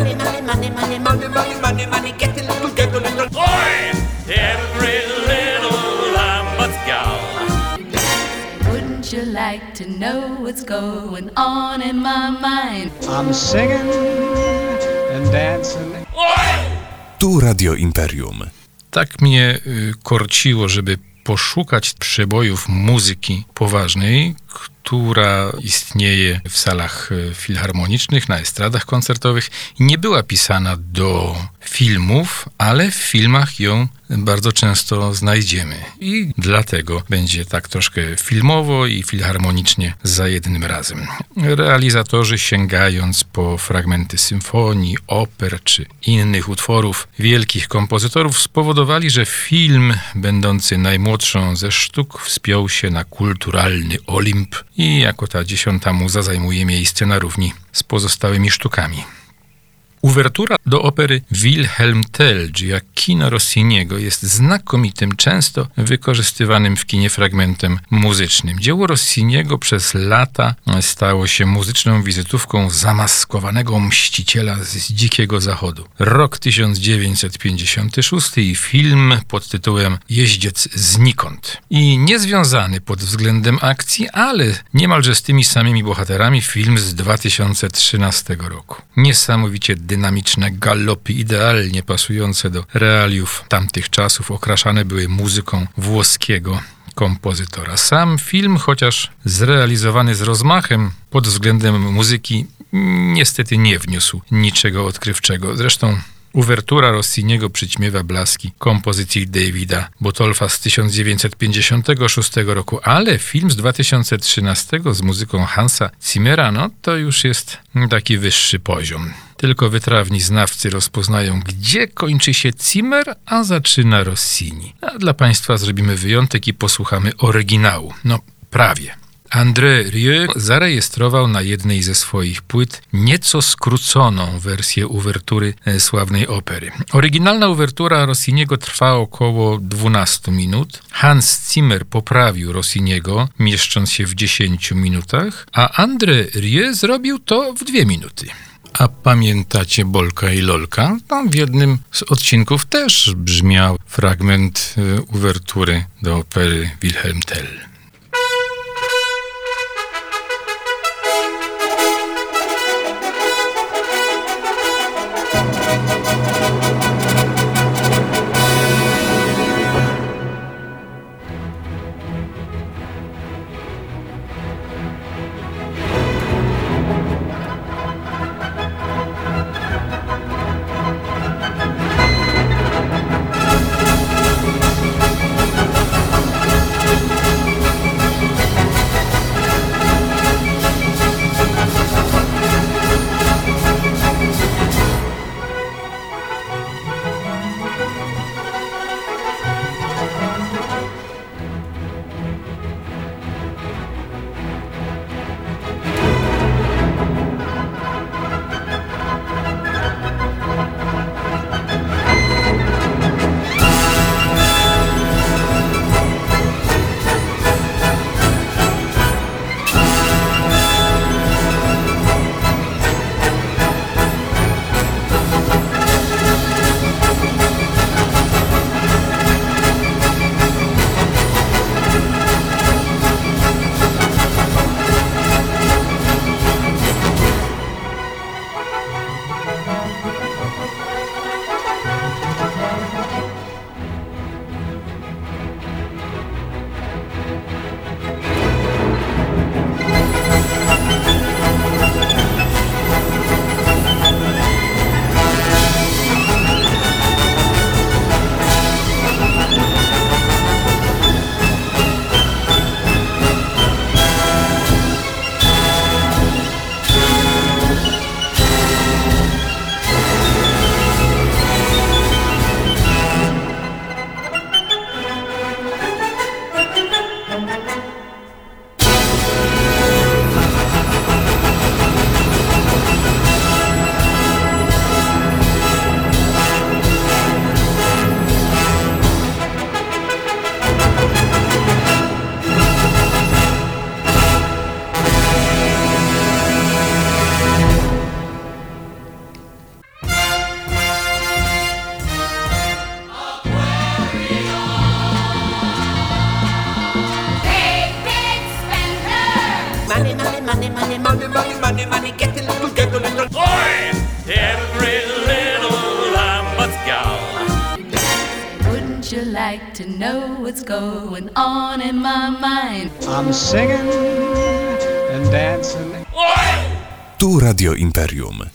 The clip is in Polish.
money, money, money, money, money, money, money, money, get a little, get a little. Boy, every little lamb gal. Wouldn't you like to know what's going on in my mind? I'm singing and dancing. Tu Radio Imperium. Tak mnie y, korciło, żeby poszukać przebojów muzyki poważnej, która istnieje w salach e, filharmonicznych, na estradach koncertowych. Nie była pisana do filmów, ale w filmach ją bardzo często znajdziemy. I dlatego będzie tak troszkę filmowo i filharmonicznie za jednym razem. Realizatorzy sięgając po fragmenty symfonii, oper czy innych utworów wielkich kompozytorów spowodowali, że film, będący najmłodszą ze sztuk, wspiął się na kulturalny Olimp i jako ta dziesiąta muza zajmuje miejsce na równi z pozostałymi sztukami. Uwertura do opery Wilhelm Tell, jak kino Rossiniego, jest znakomitym, często wykorzystywanym w kinie fragmentem muzycznym. Dzieło Rossiniego przez lata stało się muzyczną wizytówką zamaskowanego mściciela z dzikiego zachodu. Rok 1956 i film pod tytułem Jeździec znikąd. I niezwiązany pod względem akcji, ale niemalże z tymi samymi bohaterami film z 2013 roku. Niesamowicie dynamiczne galopy, idealnie pasujące do realiów tamtych czasów, okraszane były muzyką włoskiego kompozytora. Sam film, chociaż zrealizowany z rozmachem pod względem muzyki, niestety nie wniósł niczego odkrywczego. Zresztą Uwertura Rossiniego przyćmiewa blaski kompozycji Davida Botolfa z 1956 roku, ale film z 2013 z muzyką Hansa Zimmera, no to już jest taki wyższy poziom. Tylko wytrawni znawcy rozpoznają, gdzie kończy się Zimmer, a zaczyna Rossini. A dla Państwa zrobimy wyjątek i posłuchamy oryginału. No, prawie. André Rieu zarejestrował na jednej ze swoich płyt nieco skróconą wersję uwertury e, sławnej opery. Oryginalna uwertura Rossiniego trwa około 12 minut. Hans Zimmer poprawił Rossiniego, mieszcząc się w 10 minutach, a André Rieu zrobił to w 2 minuty. A pamiętacie Bolka i Lolka? Tam w jednym z odcinków też brzmiał fragment e, uwertury do opery Wilhelm Tell. Money, money, money, money, money, money, money, money, get a little, get a little. Every little lamb's gal. Wouldn't you like to know what's going on in my mind? I'm singing and dancing Tu Radio Imperium.